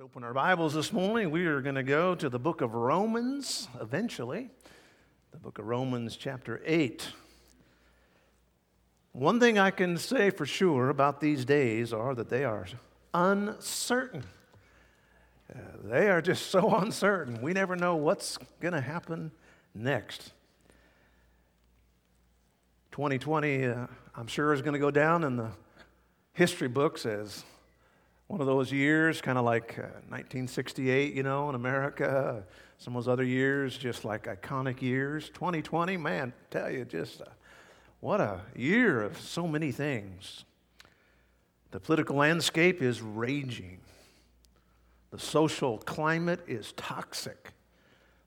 Let's open our Bibles this morning. We are going to go to the book of Romans eventually, the book of Romans, chapter 8. One thing I can say for sure about these days are that they are uncertain. Uh, they are just so uncertain. We never know what's going to happen next. 2020, uh, I'm sure, is going to go down in the history books as one of those years, kind of like uh, 1968, you know, in America. Some of those other years, just like iconic years. 2020, man, tell you, just uh, what a year of so many things. The political landscape is raging. The social climate is toxic.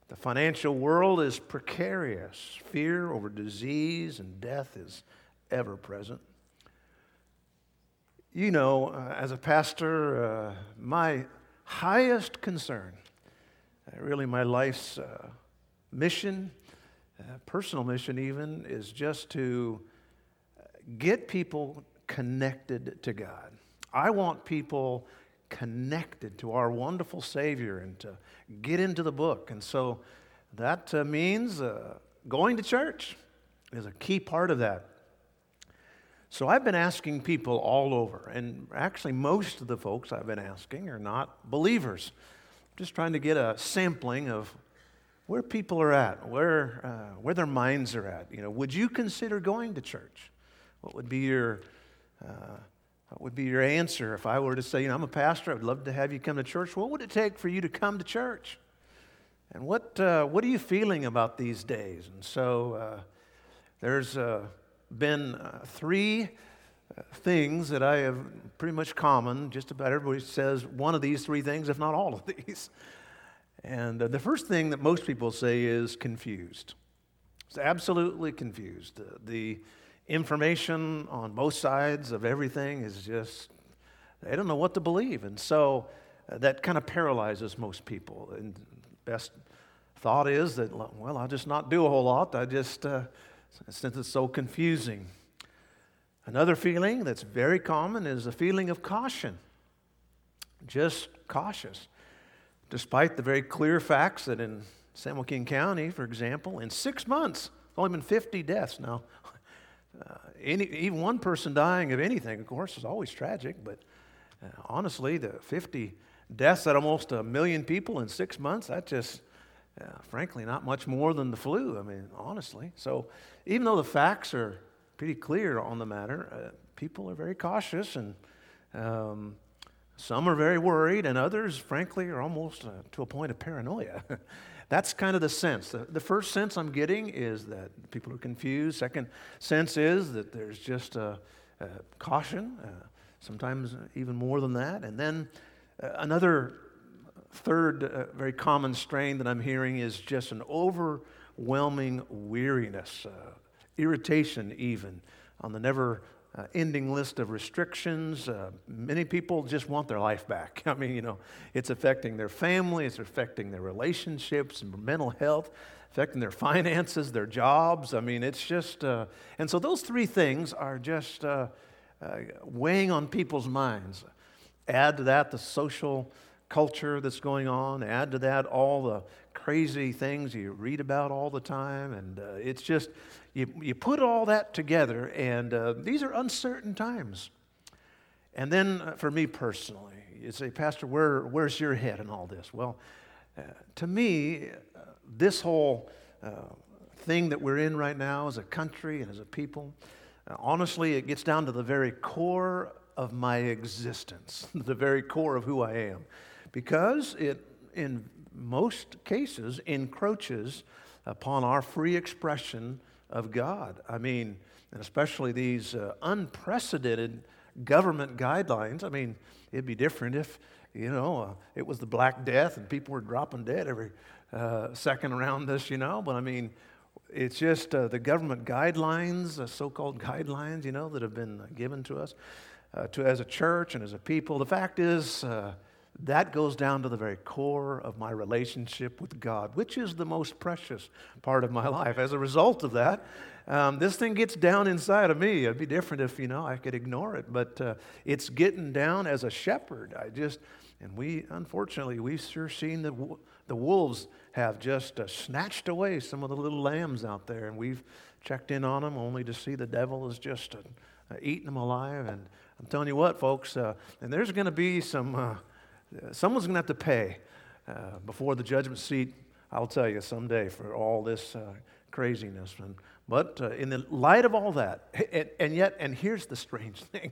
The financial world is precarious. Fear over disease and death is ever present. You know, uh, as a pastor, uh, my highest concern, uh, really my life's uh, mission, uh, personal mission even, is just to get people connected to God. I want people connected to our wonderful Savior and to get into the book. And so that uh, means going to church is a key part of that. So I've been asking people all over, and actually, most of the folks I've been asking are not believers. I'm just trying to get a sampling of where people are at, where, uh, where their minds are at. You know, would you consider going to church? What would be your uh, what would be your answer if I were to say, you know, I'm a pastor, I'd love to have you come to church? What would it take for you to come to church? And what, uh, what are you feeling about these days? And so uh, there's uh, been uh, three uh, things that I have pretty much common. Just about everybody says one of these three things, if not all of these. And uh, the first thing that most people say is confused. It's absolutely confused. The information on both sides of everything is just, they don't know what to believe. And so that kind of paralyzes most people. And best thought is that, well, I'll just not do a whole lot. I just uh, since it's so confusing. Another feeling that's very common is a feeling of caution, just cautious. Despite the very clear facts that in San Joaquin County, for example, in six months, there's only been 50 deaths. Now, uh, any, even one person dying of anything, of course, is always tragic, but uh, honestly, the 50 deaths at almost a million people in six months, that just uh, frankly, not much more than the flu, I mean, honestly. So, even though the facts are pretty clear on the matter, uh, people are very cautious, and um, some are very worried, and others, frankly, are almost uh, to a point of paranoia. That's kind of the sense. The, the, first sense I'm getting is that people are confused. Second sense is that there's just a, a caution, uh, sometimes even more than that. And then uh, another third uh, very common strain that I'm hearing is just an overwhelming weariness, uh, irritation, even on the never uh, ending list of restrictions. Uh, many people just want their life back. I mean, you know, it's affecting their family, it's affecting their relationships and mental health, affecting their finances, their jobs. I mean, it's just, uh, and so those three things are just uh, weighing on people's minds. Add to that the social culture that's going on. Add to that all the crazy things you read about all the time. And uh, it's just, you, you put all that together, and uh, these are uncertain times. And then uh, for me personally, you say, Pastor, where, where's your head in all this? Well, uh, to me, uh, this whole uh, thing that we're in right now as a country and as a people, honestly, it gets down to the very core of my existence, the very core of who I am because it, in most cases, encroaches upon our free expression of God. I mean, and especially these uh, unprecedented government guidelines. I mean, it'd be different if, you know, uh, it was the Black Death and people were dropping dead every uh, second around us, you know. But I mean, it's just uh, the government guidelines, uh, so called guidelines, you know, that have been given to us uh, to, as a church and as a people. The fact is, that goes down to the very core of my relationship with God, which is the most precious part of my life. As a result of that, um, this thing gets down inside of me. It'd be different if, you know, I could ignore it, but uh, it's getting down as a shepherd. I just And we, unfortunately, we've sure seen the, the wolves have just uh, snatched away some of the little lambs out there. And we've checked in on them only to see the devil is just uh, eating them alive. And I'm telling you what, folks, uh, and there's going to be some, uh, someone's going to have to pay uh, before the judgment seat, I'll tell you someday, for all this craziness. And, but in the light of all that, and, and yet, and here's the strange thing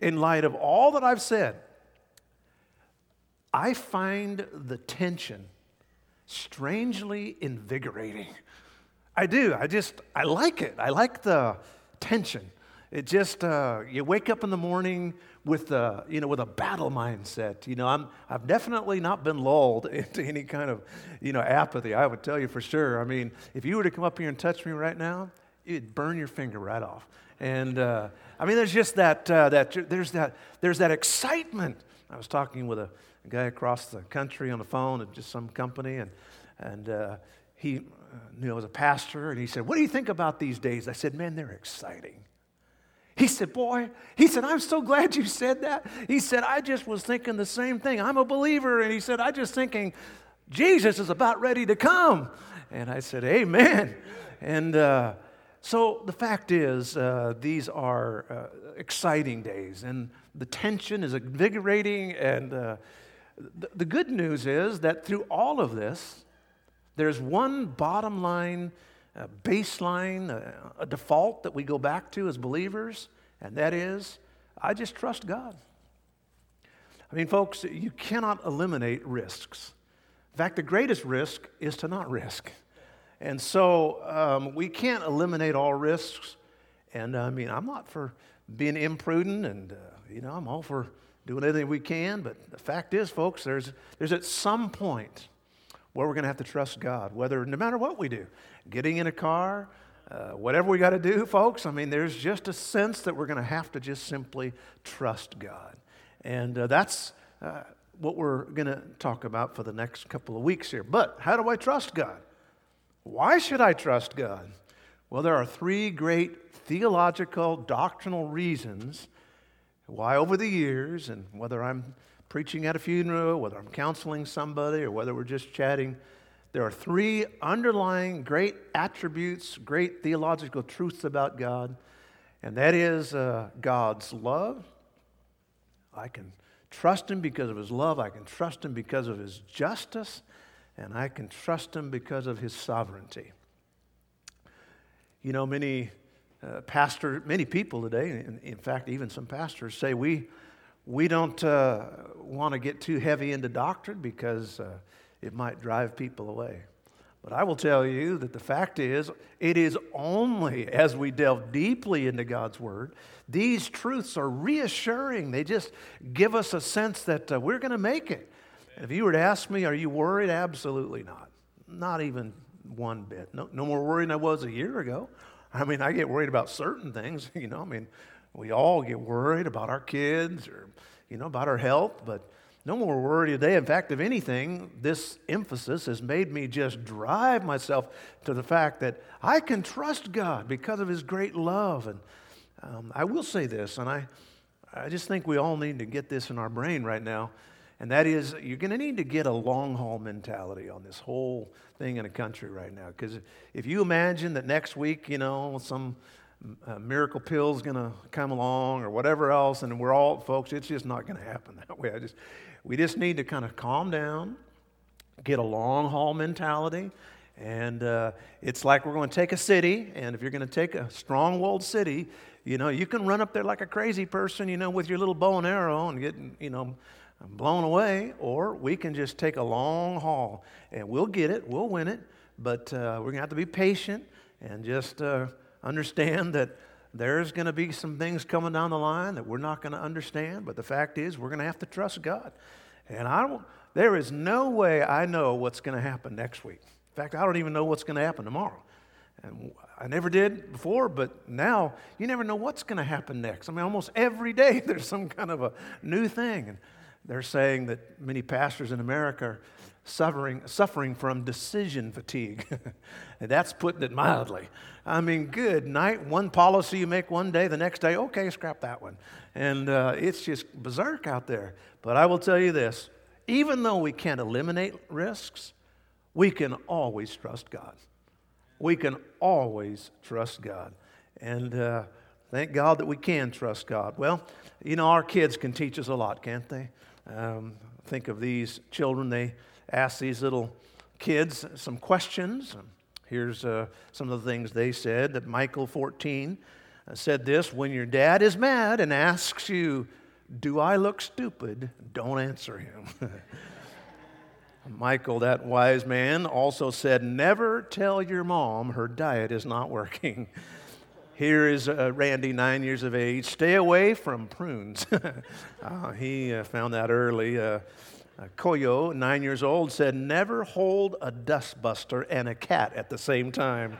in light of all that I've said, I find the tension strangely invigorating. I do. I just, I like it. I like the tension. It just, uh, you wake up in the morning with, a, you know, with a battle mindset. You know, I'm, I've definitely not been lulled into any kind of, you know, apathy. I would tell you for sure. I mean, if you were to come up here and touch me right now, it'd burn your finger right off. And uh, I mean, there's just that, uh, that, there's that, there's that excitement. I was talking with a, a guy across the country on the phone at just some company, and, and uh, he uh, you know, was a pastor, and he said, What do you think about these days? I said, Man, they're exciting. He said, Boy, he said, I'm so glad you said that. He said, I just was thinking the same thing. I'm a believer. And he said, I just thinking, Jesus is about ready to come. And I said, Amen. And uh, so the fact is, uh, these are uh, exciting days, and the tension is invigorating, and uh, the good news is that through all of this, there's one bottom line, uh, baseline, uh, a default that we go back to as believers, and that is I just trust God. I mean, folks, you cannot eliminate risks. In fact, the greatest risk is to not risk. And so um, we can't eliminate all risks. And I mean, I'm not for being imprudent, and, uh, you know, I'm all for doing everything we can. But the fact is, folks, there's, there's at some point where we're going to have to trust God, whether no matter what we do, getting in a car, uh, whatever we got to do, folks. I mean, there's just a sense that we're going to have to just simply trust God. And uh, that's uh, what we're going to talk about for the next couple of weeks here. But how do I trust God? Why should I trust God? Well, there are three great theological, doctrinal reasons why over the years, and whether I'm preaching at a funeral, whether I'm counseling somebody, or whether we're just chatting, there are three underlying great attributes, great theological truths about God, and that is uh, God's love. I can trust Him because of His love, I can trust Him because of His justice, and I can trust Him because of His sovereignty. You know, many uh, pastor, many people today, in, in, fact, even some pastors say we, we don't uh, want to get too heavy into doctrine because uh, it might drive people away. But I will tell you that the fact is, it is only as we delve deeply into God's Word, these truths are reassuring. They just give us a sense that uh, we're going to make it. If you were to ask me, are you worried? Absolutely not. Not even one bit. No, no more worried than I was a year ago. I mean, I get worried about certain things, you know. I mean, we all get worried about our kids or, you know, about our health, but no more worry today. In fact, if anything, this emphasis has made me just drive myself to the fact that I can trust God because of His great love. And um, I will say this, and I, I just think we all need to get this in our brain right now and that is you're going to need to get a long haul mentality on this whole thing in a country right now. Because if you imagine that next week, you know, some uh, miracle pill is going to come along or whatever else, and we're all, folks, it's just not going to happen that way. I just, we just need to kind of calm down, get a long haul mentality. And uh, it's like we're going to take a city, and if you're going to take a strong walled city, you know, you can run up there like a crazy person, you know, with your little bow and arrow and get, you know, blown away, or we can just take a long haul and we'll get it, we'll win it, but uh, we're going to have to be patient and just uh, understand that there's going to be some things coming down the line that we're not going to understand, but the fact is we're going to have to trust God. And I don't, there is no way I know what's going to happen next week. In fact, I don't even know what's going to happen tomorrow. And I never did before, but now you never know what's going to happen next. I mean, almost every day there's some kind of a new thing. And they're saying that many pastors in America suffering, suffering from decision fatigue. that's putting it mildly. I mean, good night. One policy you make one day, the next day, okay, scrap that one. And uh, it's just berserk out there. But I will tell you this even though we can't eliminate risks, we can always trust God. We can always trust God. And uh, thank God that we can trust God. Well, you know, our kids can teach us a lot, can't they? Um, think of these children. They ask these little kids some questions. Here's uh, some of the things they said that Michael 14 uh, said this When your dad is mad and asks you, Do I look stupid? Don't answer him. Michael, that wise man, also said, Never tell your mom her diet is not working. Here is uh, Randy, nine years of age. Stay away from prunes. uh, he uh, found that early. Koyo, nine years old, said, Never hold a dustbuster and a cat at the same time.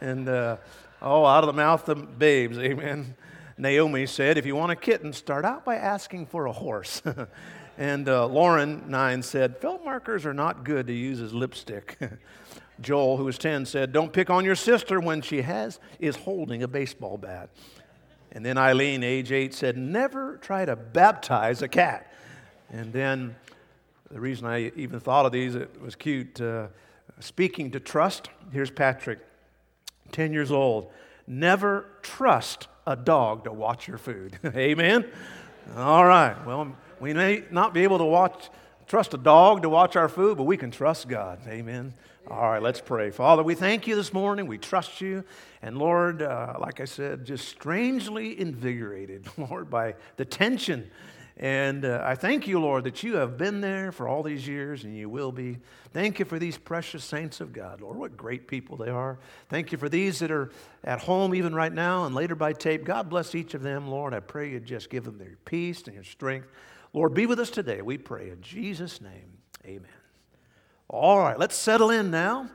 And, uh, oh, out of the mouth of babes, amen. Naomi said, If you want a kitten, start out by asking for a horse. and uh, Lauren, nine, said, Felt markers are not good to use as lipstick. Joel, who was 10, said, Don't pick on your sister when she has is holding a baseball bat. And then Eileen, age eight, said, Never try to baptize a cat. And then the reason I even thought of these, it was cute. Uh, speaking to trust, here's Patrick, 10 years old. Never trust a dog to watch your food. Amen? All right. Well, we may not be able to watch, trust a dog to watch our food, but we can trust God. Amen. All right, let's pray. Father, we thank you this morning. We trust you. And Lord, uh, like I said, just strangely invigorated, Lord, by the tension and uh, I thank you, Lord, that you have been there for all these years and you will be. Thank you for these precious saints of God, Lord. What great people they are. Thank you for these that are at home even right now and later by tape. God bless each of them, Lord. I pray you just give them their peace and your strength. Lord, be with us today. We pray in Jesus' name. Amen. All right, let's settle in now.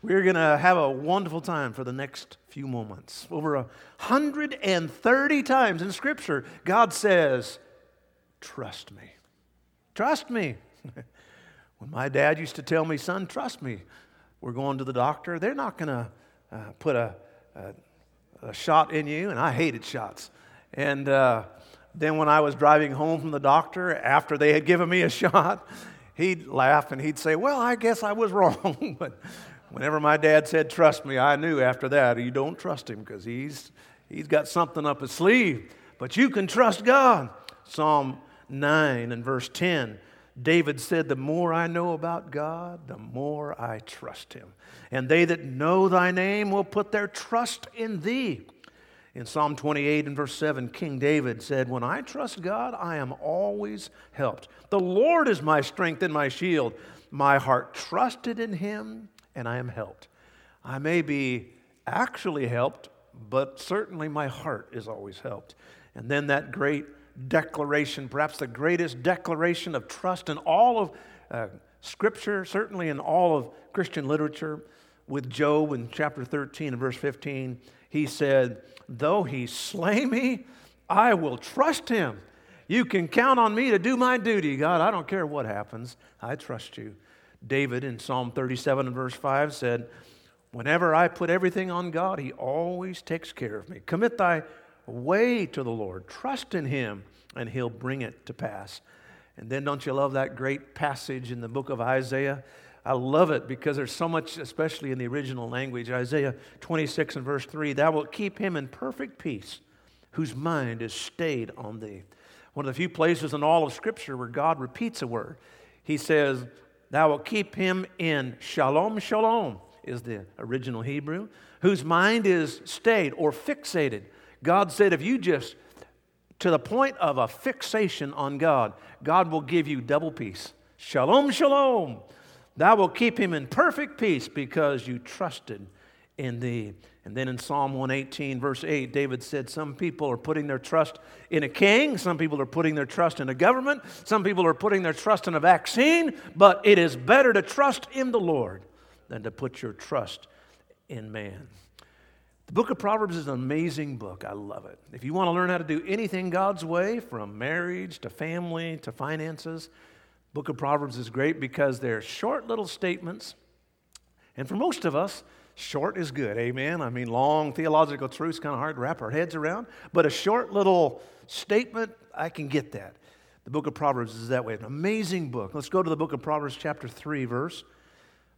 We're going to have a wonderful time for the next few moments. Over 130 times in Scripture, God says, Trust me. Trust me. when my dad used to tell me, son, trust me, we're going to the doctor, they're not going to uh, put a, a, a, shot in you. And I hated shots. And uh, then when I was driving home from the doctor after they had given me a shot, he'd laugh and he'd say, Well, I guess I was wrong. but whenever my dad said, Trust me, I knew after that you don't trust him because he's, he's got something up his sleeve. But you can trust God. Psalm 9 and verse 10, David said, The more I know about God, the more I trust him. And they that know thy name will put their trust in thee. In Psalm 28 and verse 7, King David said, When I trust God, I am always helped. The Lord is my strength and my shield. My heart trusted in him, and I am helped. I may be actually helped, but certainly my heart is always helped. And then that great declaration, perhaps the greatest declaration of trust in all of uh, Scripture, certainly in all of Christian literature. With Job in chapter 13 and verse 15, he said, Though he slay me, I will trust him. You can count on me to do my duty, God. I don't care what happens. I trust you. David in Psalm 37 and verse 5 said, Whenever I put everything on God, he always takes care of me. Commit thy way to the Lord. Trust in Him, and He'll bring it to pass. And then, don't you love that great passage in the book of Isaiah? I love it because there's so much, especially in the original language. Isaiah 26 and verse 3 Thou wilt keep him in perfect peace, whose mind is stayed on thee. One of the few places in all of Scripture where God repeats a word. He says, Thou wilt keep him in shalom, shalom, is the original Hebrew, whose mind is stayed or fixated God said, if you just, to the point of a fixation on God, God will give you double peace. Shalom, shalom. Thou will keep him in perfect peace because you trusted in thee. And then in Psalm 118, verse 8, David said, Some people are putting their trust in a king, some people are putting their trust in a government, some people are putting their trust in a vaccine, but it is better to trust in the Lord than to put your trust in man. The book of Proverbs is an amazing book. I love it. If you want to learn how to do anything God's way, from marriage to family to finances, book of Proverbs is great because they're short little statements. And for most of us, short is good. Amen. I mean, long theological truths kind of hard to wrap our heads around, but a short little statement, I can get that. The book of Proverbs is that way. An amazing book. Let's go to the book of Proverbs, chapter 3, verse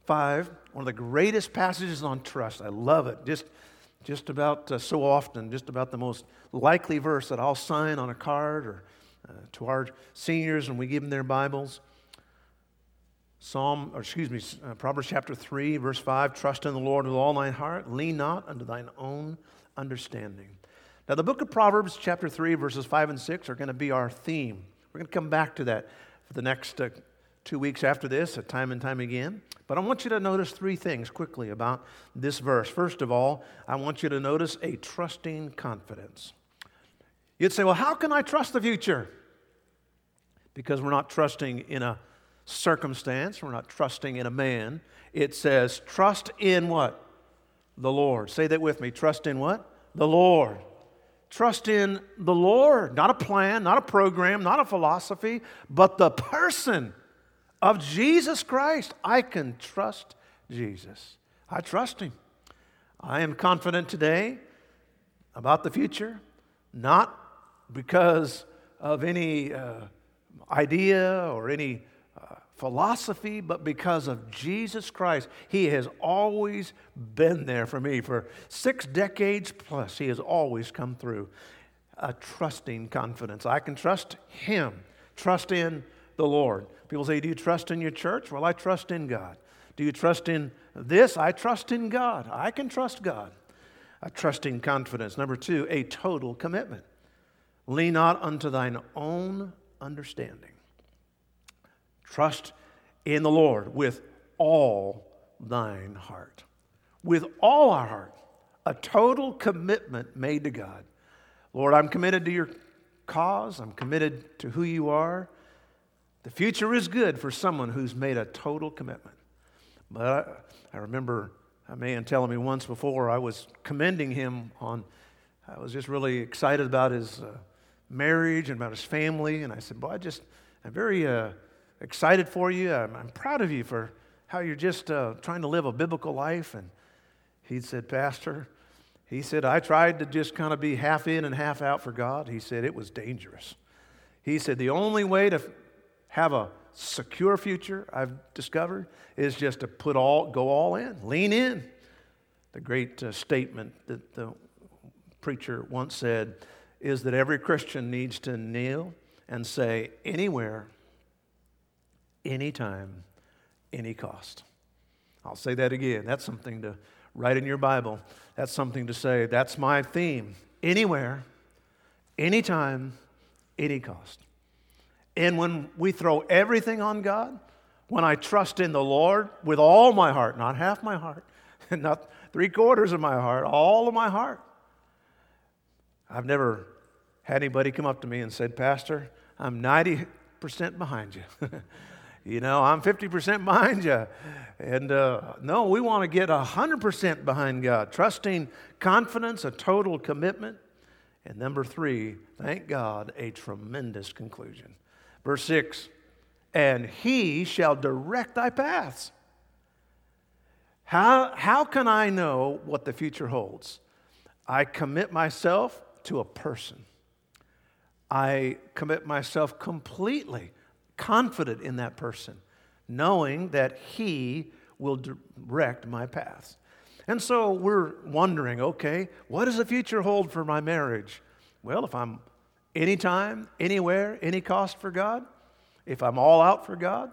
5. One of the greatest passages on trust. I love it. Just, just about uh, so often, just about the most likely verse that I'll sign on a card or uh, to our seniors when we give them their Bibles. Psalm, or excuse me, uh, Proverbs chapter 3, verse 5 Trust in the Lord with all thine heart, lean not unto thine own understanding. Now, the book of Proverbs, chapter 3, verses 5 and 6 are going to be our theme. We're going to come back to that for the next uh, two weeks after this, time and time again. But I want you to notice three things quickly about this verse. First of all, I want you to notice a trusting confidence. You'd say, well, how can I trust the future? Because we're not trusting in a circumstance, we're not trusting in a man. It says, trust in what? The Lord. Say that with me. Trust in what? The Lord. Trust in the Lord. Not a plan, not a program, not a philosophy, but the person of Jesus Christ. I can trust Jesus. I trust him. I am confident today about the future, not because of any uh, idea or any philosophy, but because of Jesus Christ. He has always been there for me. For six decades plus, He has always come through. A trusting confidence. I can trust Him, trust in the Lord. People say, Do you trust in your church? Well, I trust in God. Do you trust in this? I trust in God. I can trust God. A trusting confidence. Number two, a total commitment. Lean not unto thine own understanding. Trust in the Lord with all thine heart. With all our heart. A total commitment made to God. Lord, I'm committed to your cause. I'm committed to who you are. The future is good for someone who's made a total commitment. But I, I remember a man telling me once before, I was commending him on, I was just really excited about his uh, marriage and about his family. And I said, Boy, I just, I'm very uh, excited for you. I'm, I'm proud of you for how you're just uh, trying to live a biblical life. And he said, Pastor, he said, I tried to just kind of be half in and half out for God. He said, it was dangerous. He said, the only way to have a secure future, I've discovered, is just to put all, go all in, lean in. The great uh, statement that the preacher once said is that every Christian needs to kneel and say, anywhere, anytime, any cost. I'll say that again. That's something to write in your Bible. That's something to say. That's my theme. Anywhere, anytime, any cost. And when we throw everything on God, when I trust in the Lord with all my heart, not half my heart, not three quarters of my heart, all of my heart. I've never had anybody come up to me and said, Pastor, I'm 90% behind you. You know, I'm 50% behind you. And uh, no, we want to get 100% behind God, trusting confidence, a total commitment. And number three, thank God, a tremendous conclusion. Verse 6 And he shall direct thy paths. How, how can I know what the future holds? I commit myself to a person. I commit myself completely confident in that person, knowing that He will direct my paths. And so we're wondering okay, what does the future hold for my marriage? Well, if I'm anytime, anywhere, any cost for God, if I'm all out for God,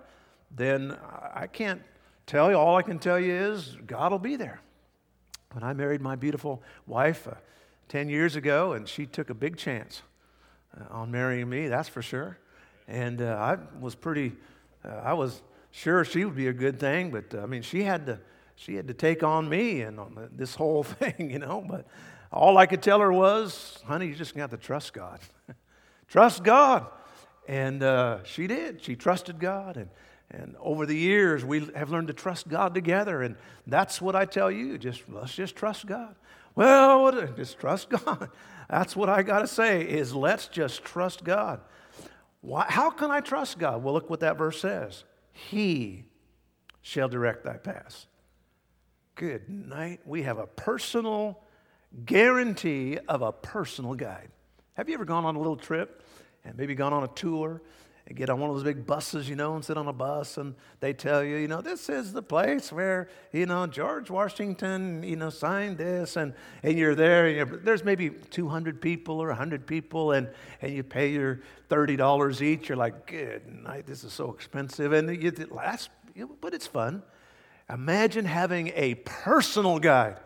then I can't tell you. All I can tell you is God will be there. When I married my beautiful wife uh, 10 years ago, and she took a big chance uh, on marrying me, that's for sure. And uh, I was pretty, uh, I was sure she would be a good thing, but uh, I mean, she had to, she had to take on me and on this whole thing, you know. But all I could tell her was, honey, you just got to trust God. trust God. And uh, she did. She trusted God. And, and over the years, we have learned to trust God together. And that's what I tell you. Just let's just trust God. Well, just trust God. That's what I got to say is let's just trust God. Why, how can I trust God? Well, look what that verse says. He shall direct thy paths. Good night. We have a personal guarantee of a personal guide. Have you ever gone on a little trip and maybe gone on a tour and get on one of those big buses, you know, and sit on a bus, and they tell you, you know, this is the place where, you know, George Washington, you know, signed this, and, and you're there, and you're, there's maybe 200 people or 100 people, and, and you pay your $30 each. You're like, good night, this is so expensive. And you, last, but it's fun. Imagine having a personal guide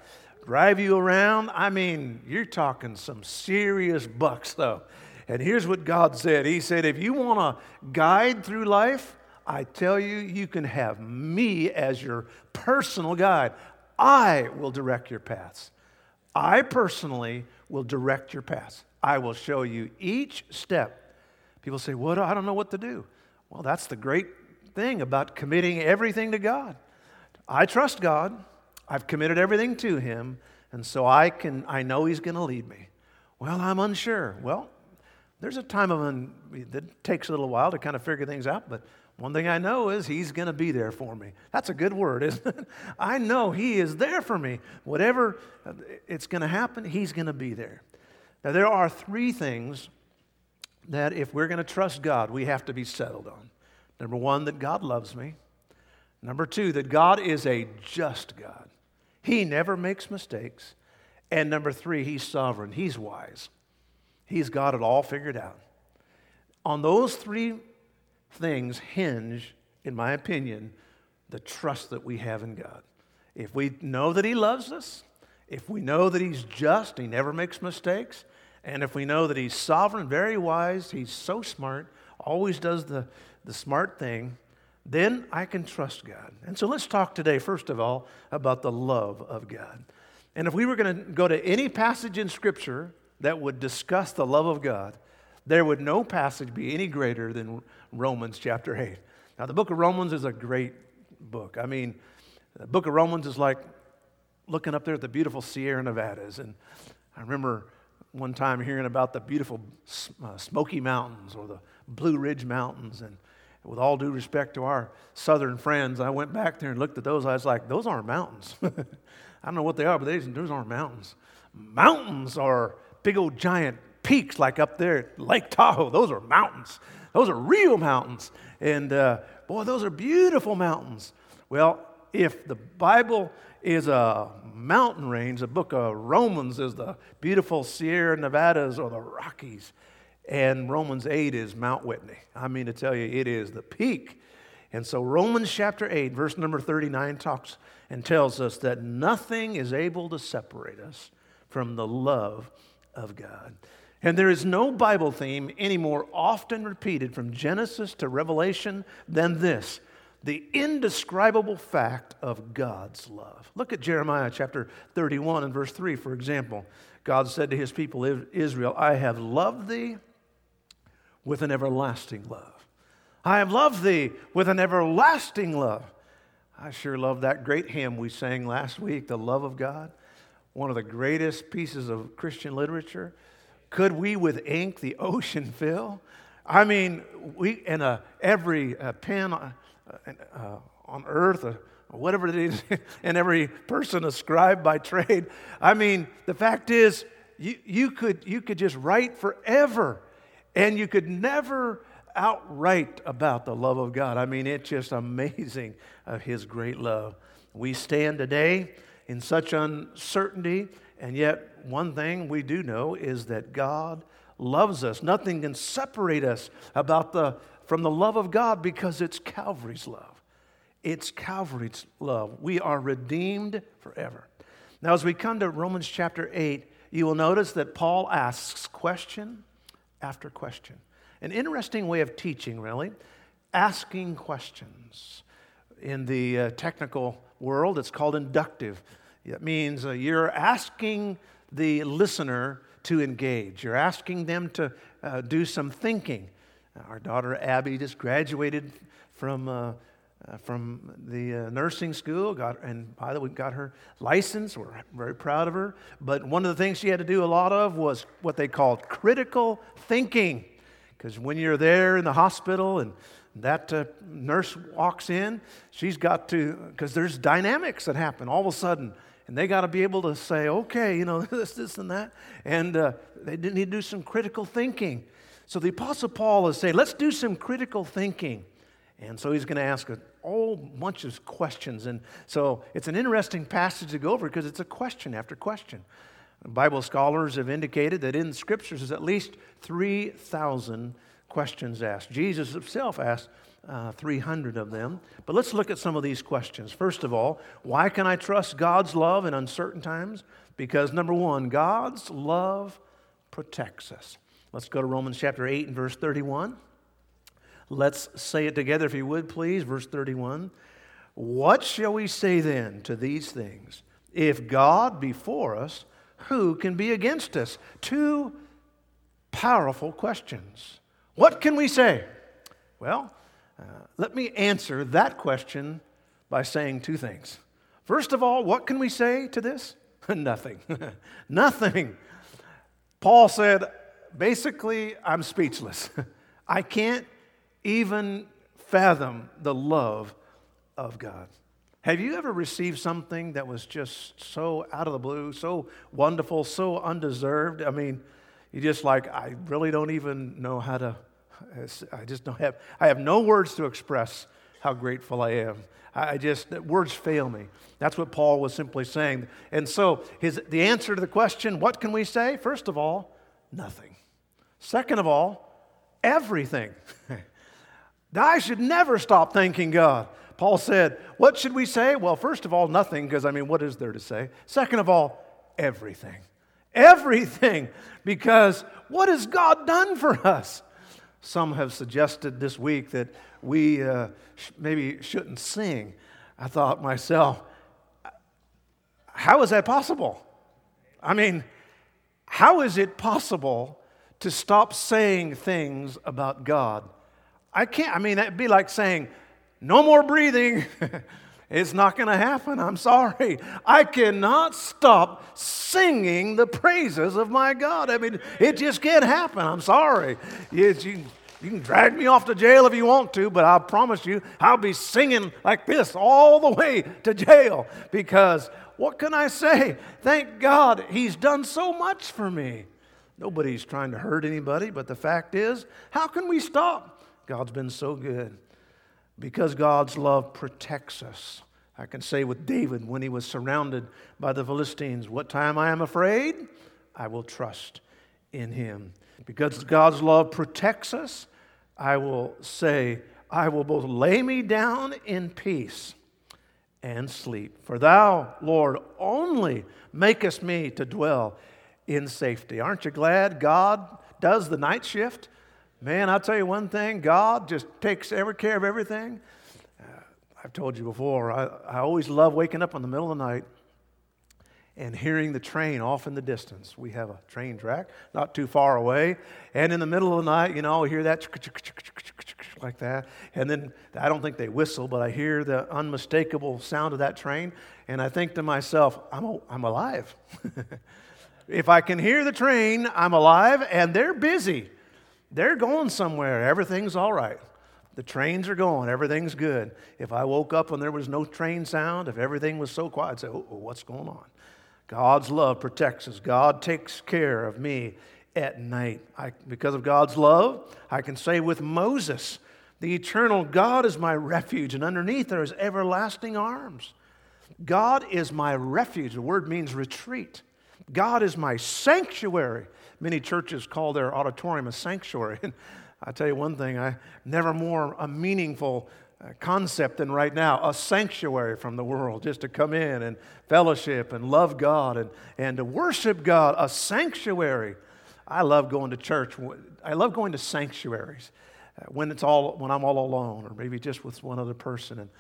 drive you around. I mean, you're talking some serious bucks, though. And here's what God said He said, if you want to guide through life, I tell you, you can have me as your personal guide. I will direct your paths. I personally will direct your paths. I will show you each step. People say, What? I don't know what to do. Well, that's the great thing about committing everything to God. I trust God. I've committed everything to Him, and so I can I know He's going to lead me. Well, I'm unsure. Well, there's a time of un- that takes a little while to kind of figure things out, but one thing I know is He's going to be there for me. That's a good word, isn't it? I know He is there for me. Whatever uh, it's going to happen, He's going to be there. Now, there are three things that if we're going to trust God, we have to be settled on. Number one, that God loves me. Number two, that God is a just God. He never makes mistakes. And number three, He's sovereign, He's wise. He's got it all figured out. On those three things hinge, in my opinion, the trust that we have in God. If we know that He loves us, if we know that He's just, He never makes mistakes, and if we know that He's sovereign, very wise, He's so smart, always does the, the smart thing, then I can trust God. And so let's talk today, first of all, about the love of God. And if we were going to go to any passage in Scripture that would discuss the love of God, there would no passage be any greater than Romans chapter 8. Now, the book of Romans is a great book. I mean, the book of Romans is like looking up there at the beautiful Sierra Nevadas. And I remember one time hearing about the beautiful uh, Smoky Mountains or the Blue Ridge Mountains. And with all due respect to our southern friends, I went back there and looked at those. I was like, those aren't mountains. I don't know what they are, but those aren't mountains. Mountains are big old giant peaks like up there at Lake Tahoe. Those are mountains. Those are real mountains. And uh, boy, those are beautiful mountains. Well, if the Bible is a mountain range, the book of Romans is the beautiful Sierra Nevadas or the Rockies, and Romans 8 is Mount Whitney. I mean to tell you, it is the peak. And so Romans chapter 8, verse number 39 talks and tells us that nothing is able to separate us from the love of God. And there is no Bible theme any more often repeated from Genesis to Revelation than this the indescribable fact of God's love. Look at Jeremiah chapter 31 and verse 3, for example. God said to his people Israel, I have loved thee with an everlasting love. I have loved thee with an everlasting love. I sure love that great hymn we sang last week, The Love of God one of the greatest pieces of Christian literature. Could we with ink the ocean fill? I mean, we in a, every pen uh, uh, on earth, uh, whatever it is, and every person a scribe by trade. I mean, the fact is, you, you, could, you could just write forever, and you could never outright about the love of God. I mean, it's just amazing of His great love. We stand today in such uncertainty, and yet one thing we do know is that God loves us. Nothing can separate us about the, from the love of God because it's Calvary's love. It's Calvary's love. We are redeemed forever. Now, as we come to Romans chapter 8, you will notice that Paul asks question after question. An interesting way of teaching, really, asking questions. In the uh, technical world, it's called inductive. It means uh, you're asking the listener to engage, you're asking them to uh, do some thinking. Our daughter Abby just graduated from, uh, from the uh, nursing school, got, and by the way, got her license. We're very proud of her. But one of the things she had to do a lot of was what they called critical thinking. Because when you're there in the hospital and that uh, nurse walks in, she's got to, because there's dynamics that happen. All of a sudden, and they got to be able to say, okay, you know, this, this, and that. And uh, they need to do some critical thinking. So the Apostle Paul is saying, let's do some critical thinking. And so he's going to ask a whole bunch of questions. And so it's an interesting passage to go over because it's a question after question. Bible scholars have indicated that in the scriptures there's at least 3,000 questions asked. Jesus himself asked uh, 300 of them. But let's look at some of these questions. First of all, why can I trust God's love in uncertain times? Because number one, God's love protects us. Let's go to Romans chapter 8 and verse 31. Let's say it together, if you would, please. Verse 31. What shall we say then to these things? If God be for us, who can be against us? Two powerful questions. What can we say? Well, uh, let me answer that question by saying two things. First of all, what can we say to this? Nothing. Nothing. Paul said, basically, I'm speechless. I can't even fathom the love of God. Have you ever received something that was just so out of the blue, so wonderful, so undeserved? I mean, you just like, I really don't even know how to, I just don't have, I have no words to express how grateful I am. I just, words fail me. That's what Paul was simply saying. And so, his, the answer to the question, what can we say? First of all, nothing. Second of all, everything. I should never stop thanking God. Paul said, What should we say? Well, first of all, nothing, because I mean, what is there to say? Second of all, everything. Everything, because what has God done for us? Some have suggested this week that we uh, sh- maybe shouldn't sing. I thought myself, how is that possible? I mean, how is it possible to stop saying things about God? I can't, I mean, that'd be like saying, no more breathing. it's not going to happen. I'm sorry. I cannot stop singing the praises of my God. I mean, it just can't happen. I'm sorry. You, you, you can drag me off to jail if you want to, but I promise you, I'll be singing like this all the way to jail because what can I say? Thank God He's done so much for me. Nobody's trying to hurt anybody, but the fact is, how can we stop? God's been so good because God's love protects us. I can say with David when he was surrounded by the Philistines, What time I am afraid, I will trust in him. Because God's love protects us, I will say, I will both lay me down in peace and sleep. For thou, Lord, only makest me to dwell in safety. Aren't you glad God does the night shift? Man, I'll tell you one thing God just takes every care of everything. Uh, I've told you before, I, I always love waking up in the middle of the night and hearing the train off in the distance. We have a train track not too far away. And in the middle of the night, you know, I hear that like that. And then I don't think they whistle, but I hear the unmistakable sound of that train. And I think to myself, I'm, I'm alive. if I can hear the train, I'm alive, and they're busy. They're going somewhere. Everything's all right. The trains are going. Everything's good. If I woke up and there was no train sound, if everything was so quiet, I'd say, oh, what's going on? God's love protects us. God takes care of me at night. I, because of God's love, I can say with Moses, the eternal God is my refuge, and underneath there is everlasting arms. God is my refuge. The word means retreat. God is my sanctuary. Many churches call their auditorium a sanctuary. And I tell you one thing, I never more a meaningful uh, concept than right now a sanctuary from the world, just to come in and fellowship and love God and, and to worship God, a sanctuary. I love going to church. I love going to sanctuaries uh, when it's all when I'm all alone, or maybe just with one other person. And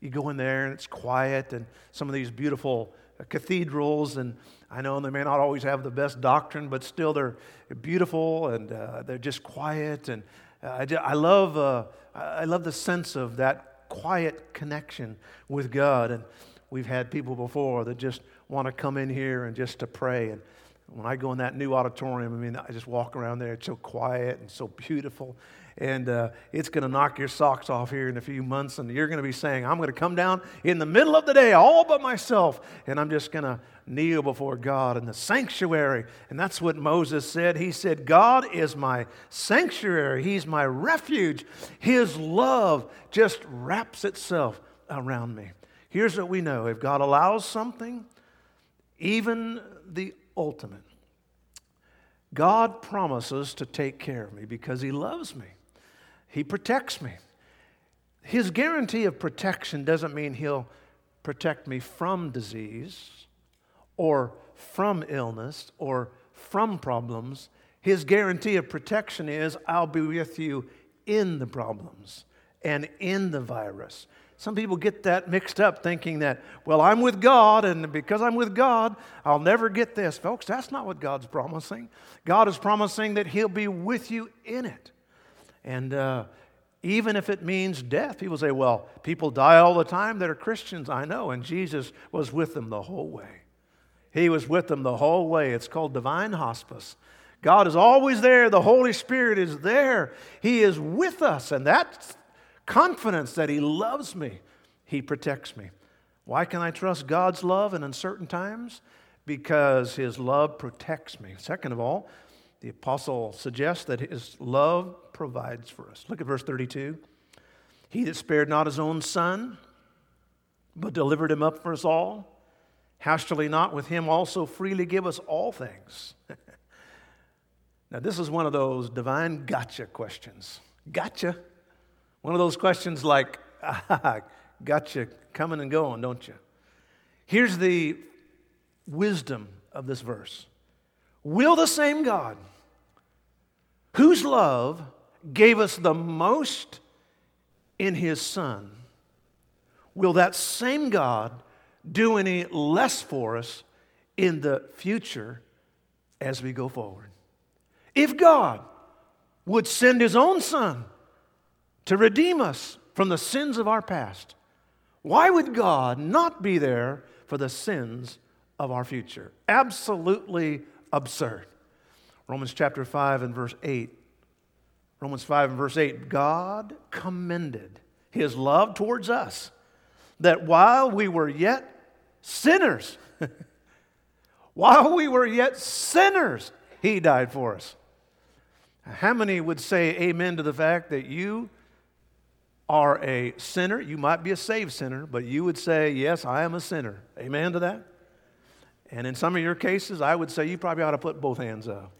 you go in there and it's quiet, and some of these beautiful cathedrals and I know they may not always have the best doctrine, but still they're beautiful and uh, they're just quiet. And uh, I, just, I, love, uh, I love the sense of that quiet connection with God. And we've had people before that just want to come in here and just to pray. And When I go in that new auditorium, I mean, I just walk around there. It's so quiet and so beautiful. And uh, it's going to knock your socks off here in a few months. And you're going to be saying, I'm going to come down in the middle of the day all by myself. And I'm just going to kneel before God in the sanctuary. And that's what Moses said. He said, God is my sanctuary, He's my refuge. His love just wraps itself around me. Here's what we know if God allows something, even the ultimate, God promises to take care of me because He loves me. He protects me. His guarantee of protection doesn't mean He'll protect me from disease or from illness or from problems. His guarantee of protection is I'll be with you in the problems and in the virus. Some people get that mixed up thinking that, well, I'm with God, and because I'm with God, I'll never get this. Folks, that's not what God's promising. God is promising that He'll be with you in it. And uh, even if it means death, people say, well, people die all the time that are Christians. I know, and Jesus was with them the whole way. He was with them the whole way. It's called divine hospice. God is always there. The Holy Spirit is there. He is with us, and that confidence that He loves me, He protects me. Why can I trust God's love in uncertain times? Because His love protects me. Second of all, the apostle suggests that His love provides for us. Look at verse 32. He that spared not His own Son, but delivered Him up for us all, how shall He not with Him also freely give us all things? now, this is one of those divine gotcha questions. Gotcha. One of those questions like, ah, gotcha coming and going, don't you? Here's the wisdom of this verse Will the same God, whose love gave us the most in his Son, will that same God do any less for us in the future as we go forward? If God would send his own Son, to redeem us from the sins of our past. Why would God not be there for the sins of our future? Absolutely absurd. Romans chapter 5 and verse 8. Romans 5 and verse 8 God commended his love towards us that while we were yet sinners, while we were yet sinners, he died for us. How many would say amen to the fact that you are a sinner, you might be a saved sinner, but you would say, Yes, I am a sinner. Amen to that? And in some of your cases, I would say you probably ought to put both hands up.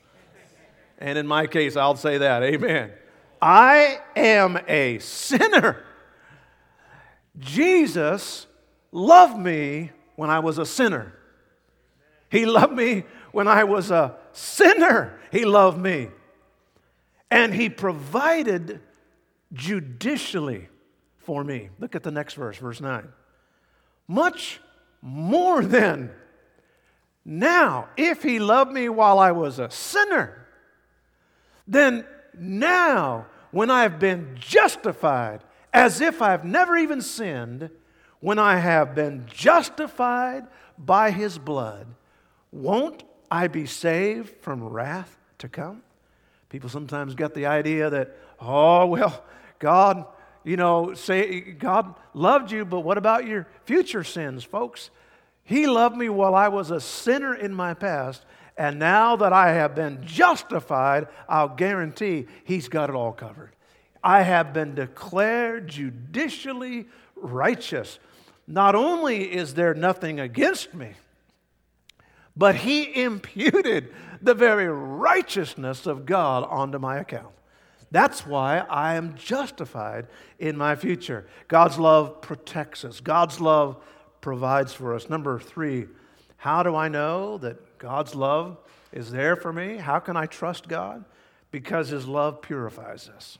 And in my case, I'll say that. Amen. I am a sinner. Jesus loved me when I was a sinner. He loved me when I was a sinner. He loved me. And He provided judicially for me. Look at the next verse, verse 9. Much more than now, if he loved me while I was a sinner, then now, when I've been justified, as if I've never even sinned, when I have been justified by his blood, won't I be saved from wrath to come? People sometimes get the idea that, oh, well, God, you know, say God loved you, but what about your future sins, folks? He loved me while I was a sinner in my past, and now that I have been justified, I'll guarantee He's got it all covered. I have been declared judicially righteous. Not only is there nothing against me, but He imputed the very righteousness of God onto my account. That's why I am justified in my future. God's love protects us, God's love provides for us. Number three, how do I know that God's love is there for me? How can I trust God? Because His love purifies us.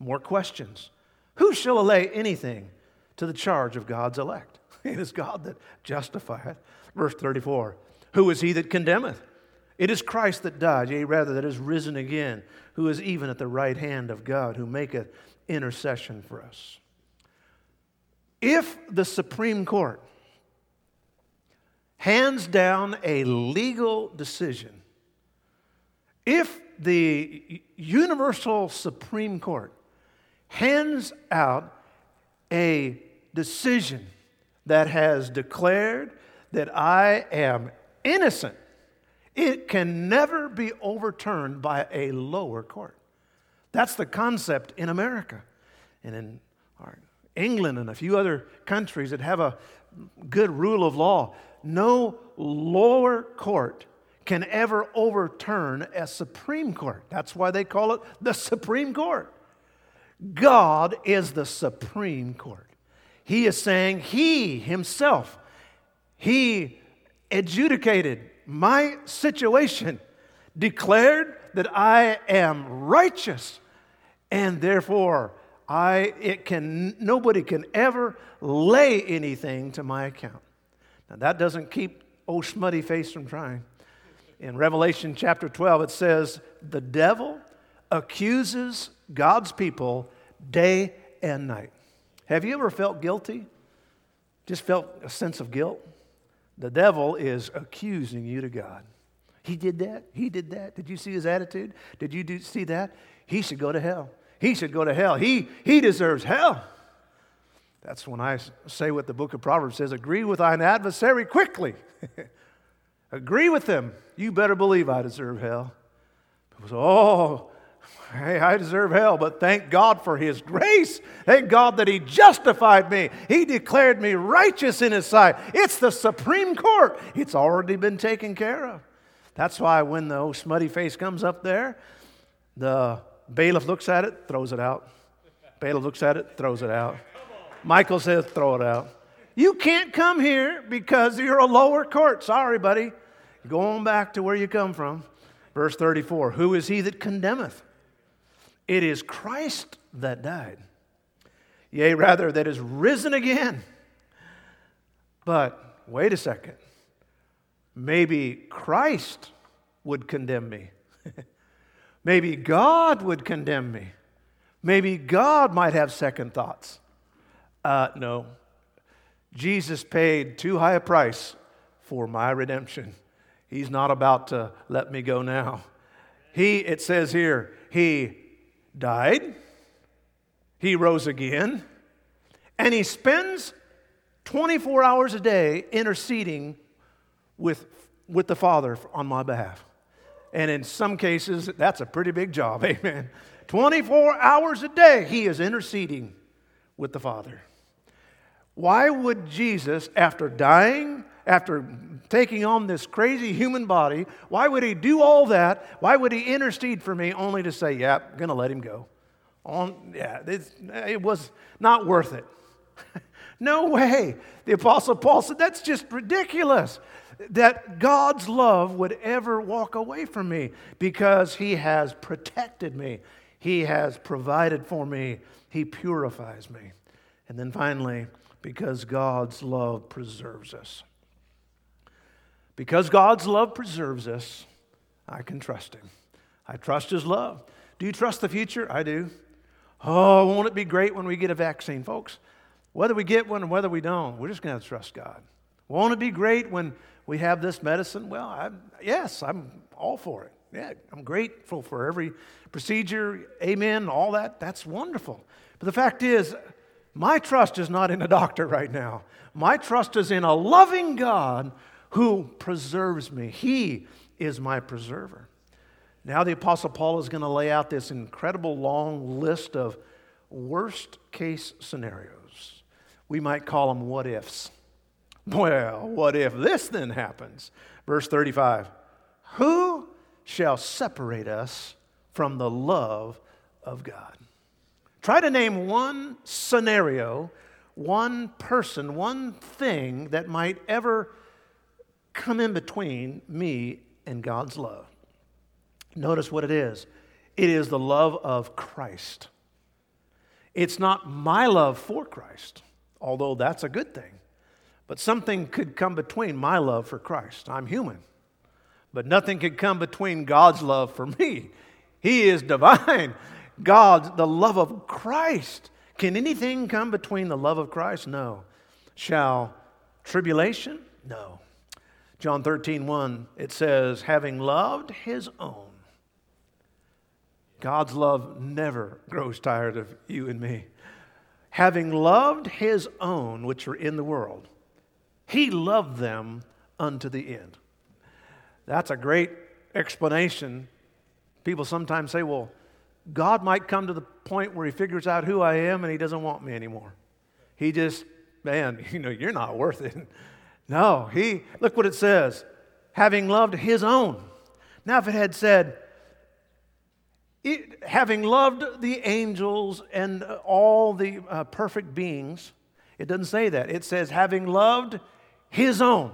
More questions. Who shall lay anything to the charge of God's elect? It is God that justifieth. Verse 34 Who is he that condemneth? It is Christ that died, yea, rather, that is risen again, who is even at the right hand of God, who maketh intercession for us. If the Supreme Court hands down a legal decision If the Universal Supreme Court hands out a decision that has declared that I am innocent, it can never be overturned by a lower court. That's the concept in America and in England and a few other countries that have a good rule of law. No lower court can ever overturn a Supreme Court. That's why they call it the Supreme Court. God is the Supreme Court. He is saying He Himself, He adjudicated my situation, declared that I am righteous, and therefore I it can nobody can ever lay anything to my account. Now that doesn't keep old smutty face from trying. In Revelation chapter 12, it says, The devil accuses God's people day and night. Have you ever felt guilty? Just felt a sense of guilt? The devil is accusing you to God. He did that. He did that. Did you see his attitude? Did you do, see that? He should go to hell. He should go to hell. He, he deserves hell. That's when I say what the book of Proverbs says agree with thine adversary quickly. agree with them. You better believe I deserve hell. Say, oh, Hey, I deserve hell, but thank God for His grace. Thank God that He justified me. He declared me righteous in His sight. It's the Supreme Court, it's already been taken care of. That's why when the old smutty face comes up there, the bailiff looks at it, throws it out. Bailiff looks at it, throws it out. Michael says, throw it out. You can't come here because you're a lower court. Sorry, buddy. Go on back to where you come from. Verse 34 Who is he that condemneth? It is Christ that died, yea, rather, that is risen again. But wait a second. Maybe Christ would condemn me. Maybe God would condemn me. Maybe God might have second thoughts. Uh, no. Jesus paid too high a price for my redemption. He's not about to let me go now. He, it says here, He died, he rose again, and he spends 24 hours a day interceding with, with the Father on my behalf. And in some cases, that's a pretty big job, amen. 24 hours a day, he is interceding with the Father. Why would Jesus, after dying, after taking on this crazy human body, why would he do all that? Why would he intercede for me only to say, yeah, I'm going to let him go? On, yeah, it was not worth it. no way. The Apostle Paul said, that's just ridiculous that God's love would ever walk away from me because he has protected me, he has provided for me, he purifies me. And then finally, because God's love preserves us. Because God's love preserves us, I can trust Him. I trust His love. Do you trust the future? I do. Oh, won't it be great when we get a vaccine, folks? Whether we get one or whether we don't, we're just going to trust God. Won't it be great when we have this medicine? Well, I, yes, I'm all for it. Yeah, I'm grateful for every procedure. Amen. All that. That's wonderful. But the fact is, my trust is not in a doctor right now. My trust is in a loving God who preserves me. He is my preserver. Now, the Apostle Paul is going to lay out this incredible long list of worst case scenarios. We might call them what ifs. Well, what if this then happens? Verse 35 Who shall separate us from the love of God? Try to name one scenario, one person, one thing that might ever come in between me and God's love. Notice what it is it is the love of Christ. It's not my love for Christ, although that's a good thing. But something could come between my love for Christ. I'm human. But nothing could come between God's love for me. He is divine. God, the love of Christ. Can anything come between the love of Christ? No. Shall tribulation? No. John 13, 1, it says, having loved his own God's love never grows tired of you and me. Having loved his own which are in the world, he loved them unto the end. That's a great explanation. People sometimes say, well, God might come to the point where he figures out who I am and he doesn't want me anymore. He just, man, you know, you're not worth it. No, he, look what it says having loved his own. Now, if it had said, having loved the angels and all the uh, perfect beings, it doesn't say that. It says, having loved his own.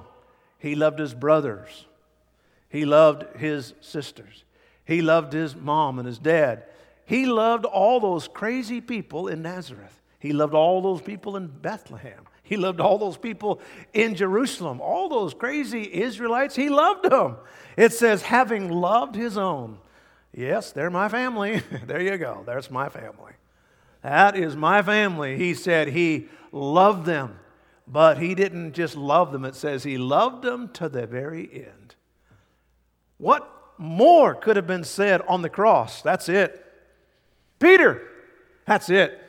He loved his brothers. He loved his sisters. He loved his mom and his dad. He loved all those crazy people in Nazareth. He loved all those people in Bethlehem. He loved all those people in Jerusalem. All those crazy Israelites, he loved them. It says, having loved his own. Yes, they're my family. there you go. There's my family. That is my family. He said he loved them, but he didn't just love them. It says he loved them to the very end. What more could have been said on the cross? That's it. Peter, that's it.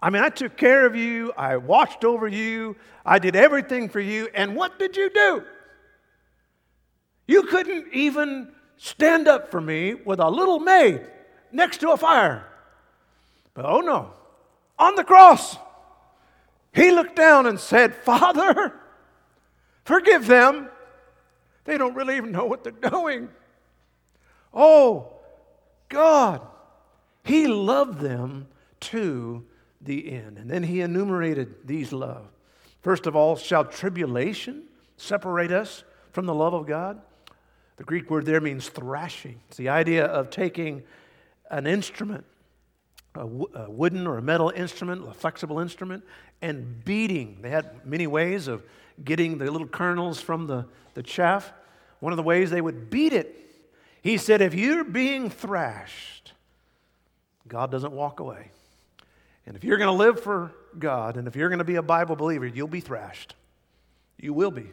I mean, I took care of you, I watched over you, I did everything for you, and what did you do? You couldn't even stand up for me with a little maid next to a fire. But oh no, on the cross, he looked down and said, Father, forgive them. They don't really even know what they're doing. Oh, God, he loved them to the end. And then he enumerated these love. First of all, shall tribulation separate us from the love of God? The Greek word there means thrashing. It's the idea of taking an instrument, a, w- a wooden or a metal instrument, a flexible instrument, and beating. They had many ways of getting the little kernels from the, the chaff. One of the ways they would beat it, he said, if you're being thrashed, God doesn't walk away. And if you're going to live for God and if you're going to be a Bible believer, you'll be thrashed. You will be.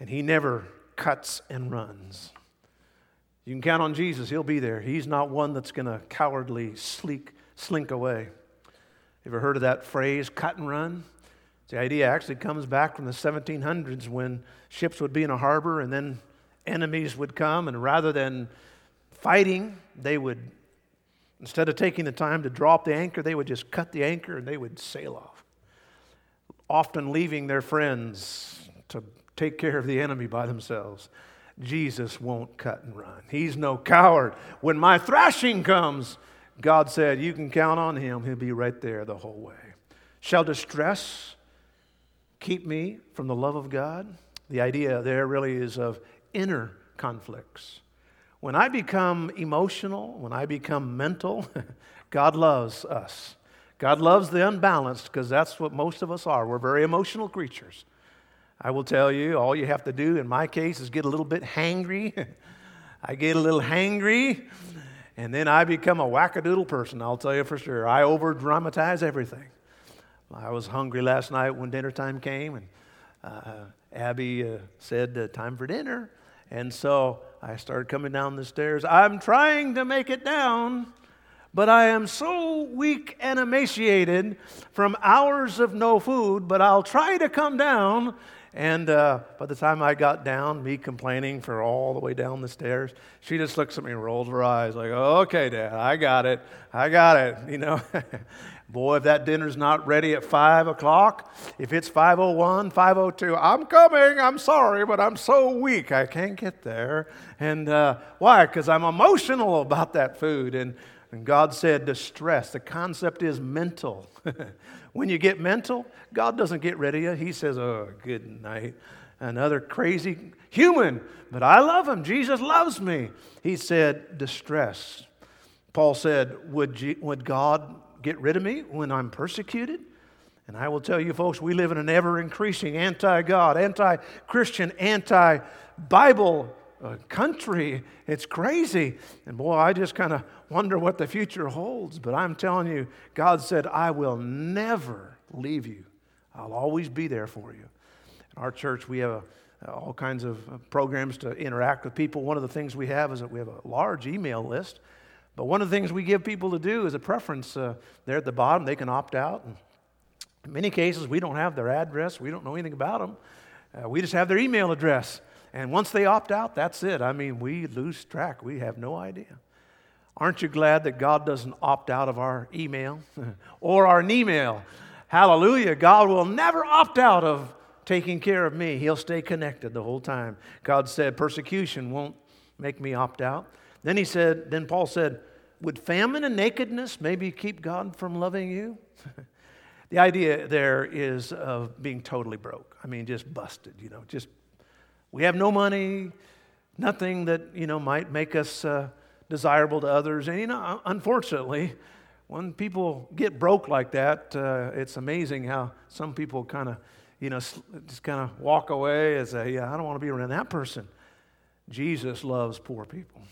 And He never cuts and runs. You can count on Jesus, He'll be there. He's not one that's going to cowardly sleek, slink away. Ever heard of that phrase, cut and run? The idea actually comes back from the 1700s when ships would be in a harbor and then enemies would come, and rather than fighting, they would, instead of taking the time to drop the anchor, they would just cut the anchor and they would sail off, often leaving their friends to take care of the enemy by themselves. Jesus won't cut and run. He's no coward. When my thrashing comes, God said, You can count on him. He'll be right there the whole way. Shall distress keep me from the love of God? The idea there really is of inner conflicts. When I become emotional, when I become mental, God loves us. God loves the unbalanced because that's what most of us are. We're very emotional creatures. I will tell you, all you have to do in my case is get a little bit hangry. I get a little hangry, and then I become a wackadoodle person, I'll tell you for sure. I over dramatize everything. I was hungry last night when dinner time came, and uh, Abby uh, said, uh, Time for dinner. And so I started coming down the stairs. I'm trying to make it down, but I am so weak and emaciated from hours of no food, but I'll try to come down and uh, by the time I got down, me complaining for all the way down the stairs, she just looks at me and rolls her eyes like, okay, Dad, I got it. I got it. You know, boy, if that dinner's not ready at 5 o'clock, if it's 5.01, 5.02, I'm coming. I'm sorry, but I'm so weak. I can't get there. And uh, why? Because I'm emotional about that food. And, and God said distress. The concept is mental. When you get mental, God doesn't get rid of you. He says, Oh, good night. Another crazy human, but I love him. Jesus loves me. He said, Distress. Paul said, Would, G- would God get rid of me when I'm persecuted? And I will tell you, folks, we live in an ever increasing anti God, anti Christian, anti Bible uh, country. It's crazy. And boy, I just kind of wonder what the future holds. But I'm telling you, God said, I will never leave you. I'll always be there for you. In our church, we have a, uh, all kinds of uh, programs to interact with people. One of the things we have is that we have a large email list. But one of the things we give people to do is a preference uh, there at the bottom. They can opt out. And in many cases, we don't have their address, we don't know anything about them. Uh, we just have their email address. And once they opt out, that's it. I mean, we lose track. We have no idea. Aren't you glad that God doesn't opt out of our email or our email? Hallelujah. God will never opt out of taking care of me. He'll stay connected the whole time. God said, persecution won't make me opt out. Then he said, then Paul said, would famine and nakedness maybe keep God from loving you? the idea there is of being totally broke. I mean, just busted, you know, just we have no money, nothing that, you know, might make us uh, desirable to others. And, you know, unfortunately, when people get broke like that, uh, it's amazing how some people kind of, you know, just kind of walk away and say, yeah, I don't want to be around that person. Jesus loves poor people.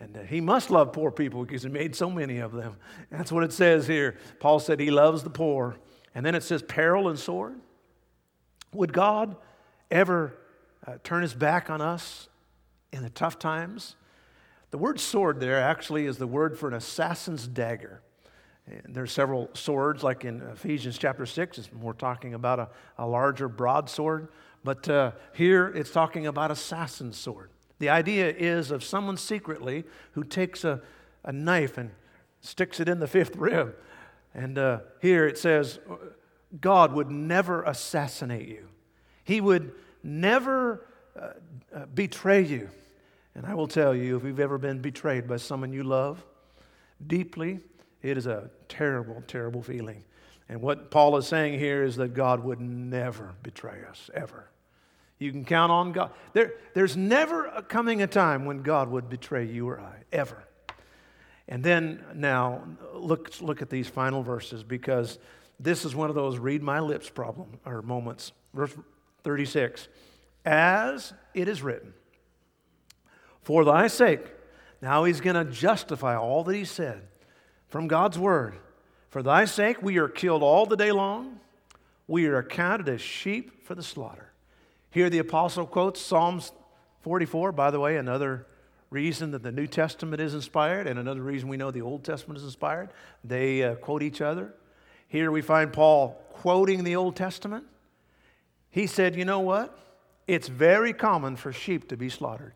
And uh, he must love poor people because he made so many of them. That's what it says here. Paul said he loves the poor. And then it says peril and sword. Would God ever uh, turn his back on us in the tough times? The word sword there actually is the word for an assassin's dagger. And are several swords, like in Ephesians chapter 6, it's more talking about a, a larger broadsword. But uh, here it's talking about assassin's sword. The idea is of someone secretly who takes a, a knife and sticks it in the fifth rib. And uh, here it says, God would never assassinate you, He would never uh, uh betray you. And I will tell you, if you've ever been betrayed by someone you love deeply, it is a terrible, terrible feeling. And what Paul is saying here is that God would never betray us, ever. You can count on God. There, there's never a coming a time when God would betray you or I, ever. And then now, look, look at these final verses because this is one of those read my lips problem or moments. Verse 36 As it is written, for thy sake. Now he's going to justify all that he said from God's word. For thy sake, we are killed all the day long. We are accounted as sheep for the slaughter. Here the apostle quotes Psalms 44, by the way, another reason that the New Testament is inspired, and another reason we know the Old Testament is inspired. They uh, quote each other. Here we find Paul quoting the Old Testament. He said, You know what? It's very common for sheep to be slaughtered.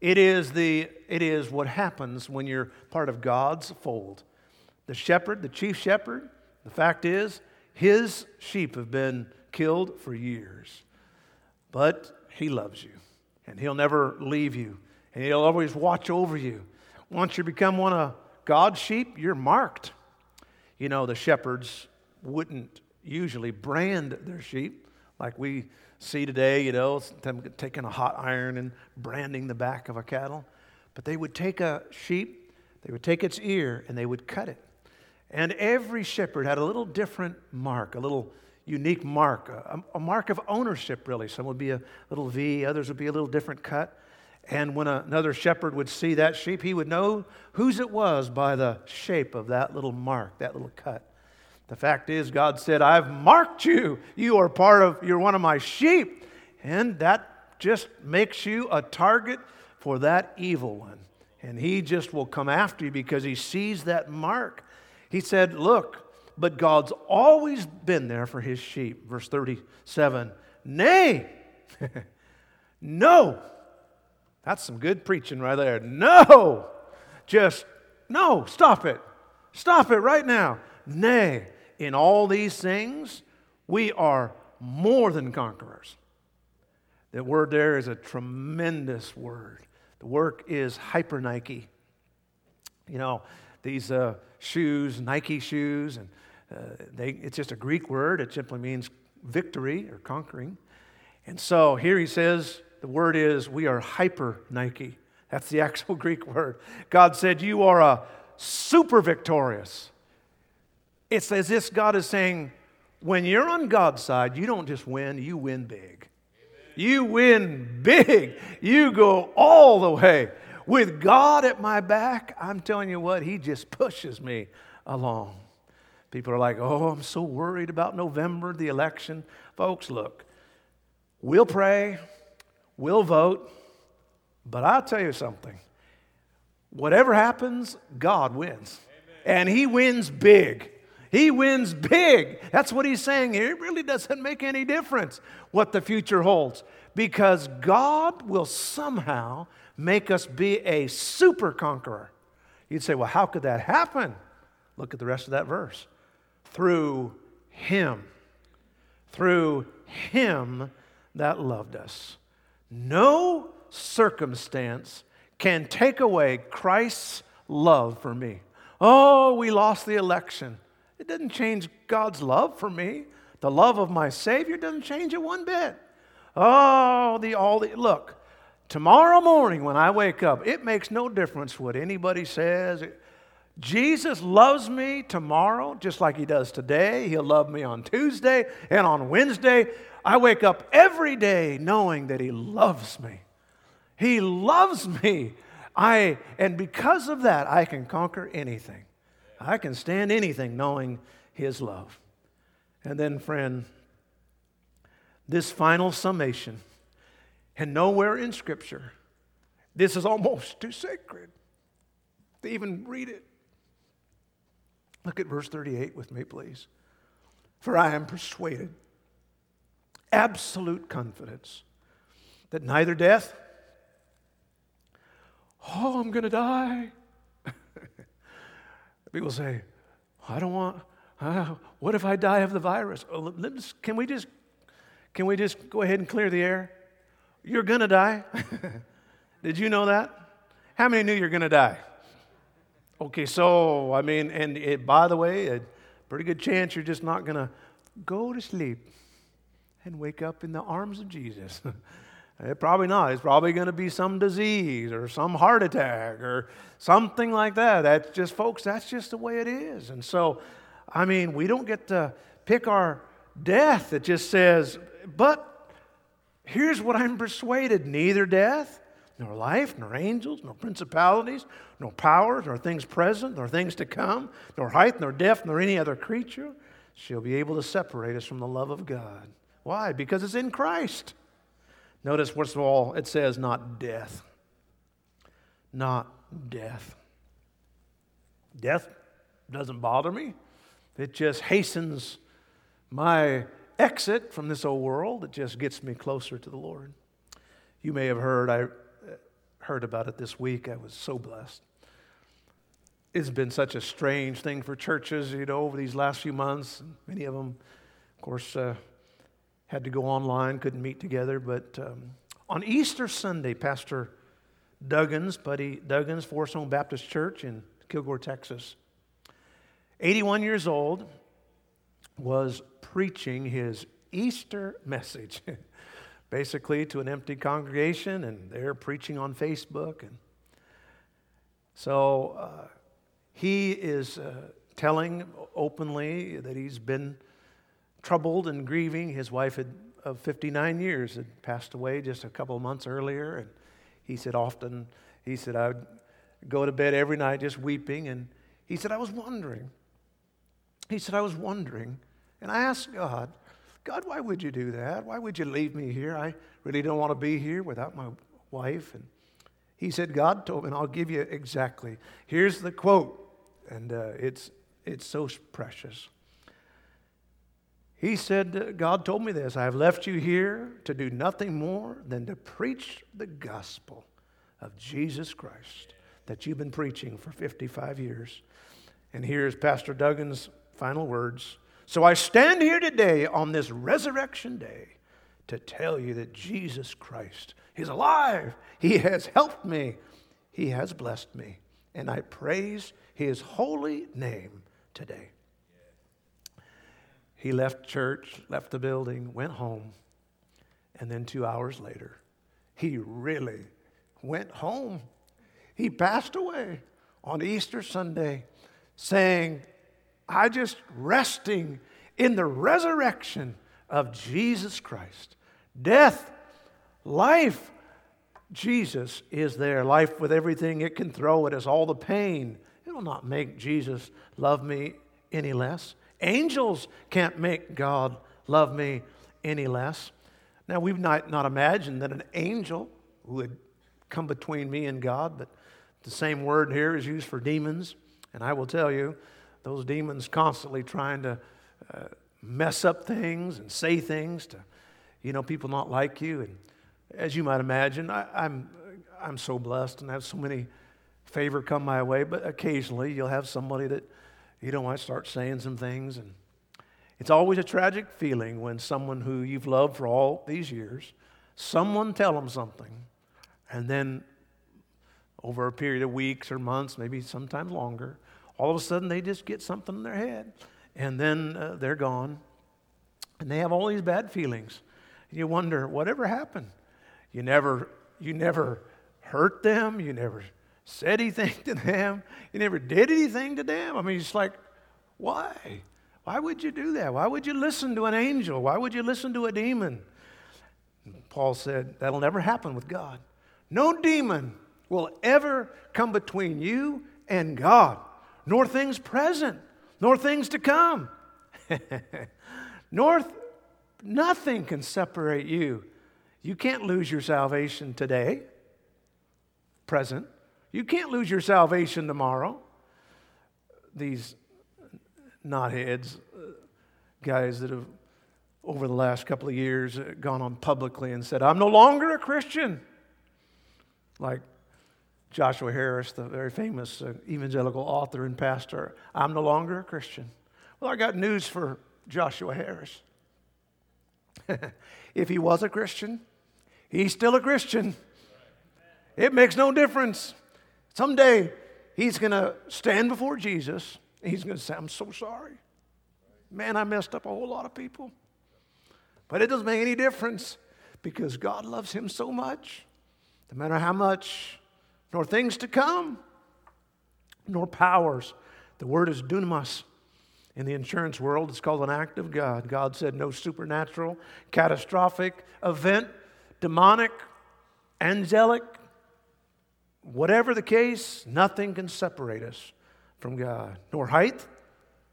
It is, the, it is what happens when you're part of God's fold. The shepherd, the chief shepherd, the fact is, his sheep have been killed for years. But he loves you, and he'll never leave you, and he'll always watch over you. Once you become one of God's sheep, you're marked. You know, the shepherds wouldn't usually brand their sheep like we see today, you know, taking a hot iron and branding the back of a cattle. But they would take a sheep, they would take its ear, and they would cut it. And every shepherd had a little different mark, a little unique mark, a, a mark of ownership, really. Some would be a little V, others would be a little different cut. And when another shepherd would see that sheep, he would know whose it was by the shape of that little mark, that little cut. The fact is, God said, I've marked you. You are part of, you're one of my sheep. And that just makes you a target for that evil one. And he just will come after you because he sees that mark. He said, Look, but God's always been there for his sheep. Verse 37 Nay, no. That's some good preaching right there. No, just no, stop it. Stop it right now. Nay, in all these things, we are more than conquerors. The word there is a tremendous word. The work is hyper Nike. You know, these uh, shoes, Nike shoes, and uh, they, it's just a Greek word. It simply means victory or conquering. And so here he says the word is we are hyper Nike. That's the actual Greek word. God said, You are a super victorious. It's as if God is saying, when you're on God's side, you don't just win, you win big. You win big. You go all the way. With God at my back, I'm telling you what, He just pushes me along. People are like, oh, I'm so worried about November, the election. Folks, look, We'll pray, we'll vote, but I'll tell you something. Whatever happens, God wins. And He wins big. He wins big. That's what He's saying here. It really doesn't make any difference what the future holds because God will somehow make us be a super conqueror. You'd say, well, how could that happen? Look at the rest of that verse. Through Him. Through Him that loved us. No circumstance can take away Christ's love for me. Oh, we lost the election. It didn't change God's love for me. The love of my Savior doesn't change it one bit. Oh, the all the look. Tomorrow morning when I wake up, it makes no difference what anybody says. Jesus loves me tomorrow just like he does today. He'll love me on Tuesday and on Wednesday. I wake up every day knowing that he loves me. He loves me. I and because of that I can conquer anything. I can stand anything knowing his love. And then friend, this final summation, and nowhere in Scripture, this is almost too sacred to even read it. Look at verse 38 with me, please. For I am persuaded, absolute confidence, that neither death, oh, I'm going to die. People say, I don't want, uh, what if I die of the virus? Oh, can we just can we just go ahead and clear the air? You're going to die. Did you know that? How many knew you're going to die? Okay, so, I mean, and it, by the way, a pretty good chance you're just not going to go to sleep and wake up in the arms of Jesus. Eh, probably not. It's probably going to be some disease or some heart attack or something like that. That's just, folks, that's just the way it is. And so, I mean, we don't get to pick our death. It just says, but here's what I'm persuaded neither death, nor life, nor angels, nor principalities, nor powers, nor things present, nor things to come, nor height, nor depth, nor any other creature shall be able to separate us from the love of God. Why? Because it's in Christ. Notice, first of all, it says not death. Not death. Death doesn't bother me, it just hastens my exit from this old world. It just gets me closer to the Lord. You may have heard, I heard about it this week. I was so blessed. It's been such a strange thing for churches, you know, over these last few months. Many of them, of course, uh, had to go online, couldn't meet together. But um, on Easter Sunday, Pastor Duggins, Buddy Duggins, Forest Home Baptist Church in Kilgore, Texas, 81 years old, was preaching his Easter message, basically to an empty congregation, and they're preaching on Facebook. And so uh, he is uh, telling openly that he's been troubled and grieving. His wife had, of 59 years had passed away just a couple of months earlier, and he said often, he said, I would go to bed every night just weeping, and he said, I was wondering. He said, I was wondering and I asked God, God, why would you do that? Why would you leave me here? I really don't want to be here without my wife. And he said, God told me, and I'll give you exactly. Here's the quote, and uh, it's, it's so precious. He said, God told me this I have left you here to do nothing more than to preach the gospel of Jesus Christ that you've been preaching for 55 years. And here's Pastor Duggins' final words so I stand here today on this resurrection day to tell you that Jesus Christ is alive. He has helped me, He has blessed me, and I praise His holy name today. He left church, left the building, went home, and then two hours later, he really went home. He passed away on Easter Sunday saying, I just resting in the resurrection of Jesus Christ. Death, life, Jesus is there. Life with everything it can throw at us, all the pain. It will not make Jesus love me any less. Angels can't make God love me any less. Now, we've not, not imagined that an angel would come between me and God, but the same word here is used for demons. And I will tell you, those demons constantly trying to uh, mess up things and say things to, you know, people not like you. And as you might imagine, I, I'm, I'm so blessed and have so many favor come my way, but occasionally you'll have somebody that you want to start saying some things. And it's always a tragic feeling when someone who you've loved for all these years, someone tell them something, and then over a period of weeks or months, maybe sometimes longer, all of a sudden they just get something in their head, and then uh, they're gone. And they have all these bad feelings. And you wonder, whatever happened? You never, you never hurt them, you never said anything to them. You never did anything to them. I mean, it's like, why? Why would you do that? Why would you listen to an angel? Why would you listen to a demon? Paul said, that'll never happen with God. No demon will ever come between you and God, nor things present, nor things to come. nor nothing can separate you. You can't lose your salvation today, present. You can't lose your salvation tomorrow. These knotheads, uh, guys that have, over the last couple of years, uh, gone on publicly and said, I'm no longer a Christian. Like Joshua Harris, the very famous uh, evangelical author and pastor, I'm no longer a Christian. Well, I got news for Joshua Harris. if he was a Christian, he's still a Christian. It makes no difference. Someday he's going to stand before Jesus and he's going to say, I'm so sorry. Man, I messed up a whole lot of people. But it doesn't make any difference because God loves him so much. No matter how much, nor things to come, nor powers. The word is dunamis. In the insurance world, it's called an act of God. God said no supernatural, catastrophic event, demonic, angelic, Whatever the case, nothing can separate us from God, nor height,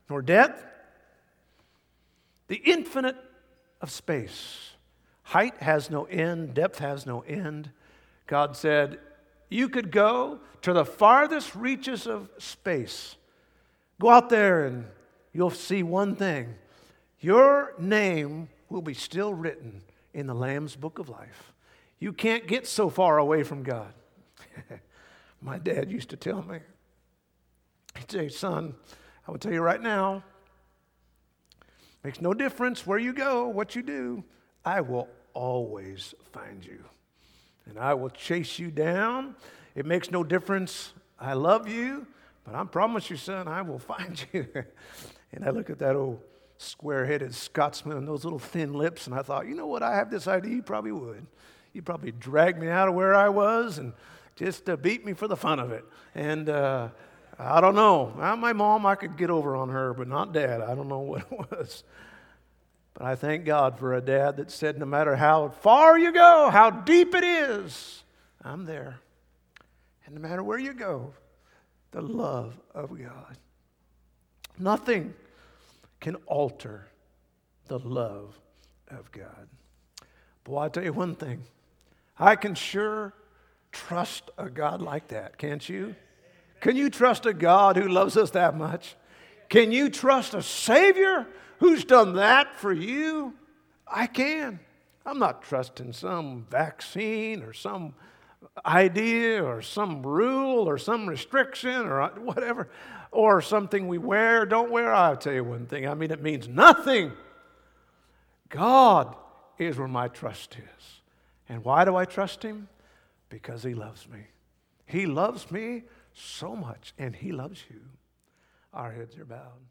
nor depth. The infinite of space. Height has no end, depth has no end. God said, You could go to the farthest reaches of space. Go out there and you'll see one thing your name will be still written in the Lamb's book of life. You can't get so far away from God. My dad used to tell me, he'd say, Son, I will tell you right now, makes no difference where you go, what you do, I will always find you. And I will chase you down. It makes no difference. I love you, but I promise you, son, I will find you. and I look at that old square headed Scotsman and those little thin lips, and I thought, you know what? I have this idea. You probably would. You'd probably drag me out of where I was and just to beat me for the fun of it. And uh, I don't know. My mom, I could get over on her, but not dad. I don't know what it was. But I thank God for a dad that said, no matter how far you go, how deep it is, I'm there. And no matter where you go, the love of God. Nothing can alter the love of God. Boy, I tell you one thing. I can sure trust a God like that, can't you? Can you trust a God who loves us that much? Can you trust a Savior who's done that for you? I can. I'm not trusting some vaccine or some idea or some rule or some restriction or whatever, or something we wear, don't wear. I'll tell you one thing I mean, it means nothing. God is where my trust is. And why do I trust Him? Because He loves me. He loves me so much, and He loves you. Our heads are bowed.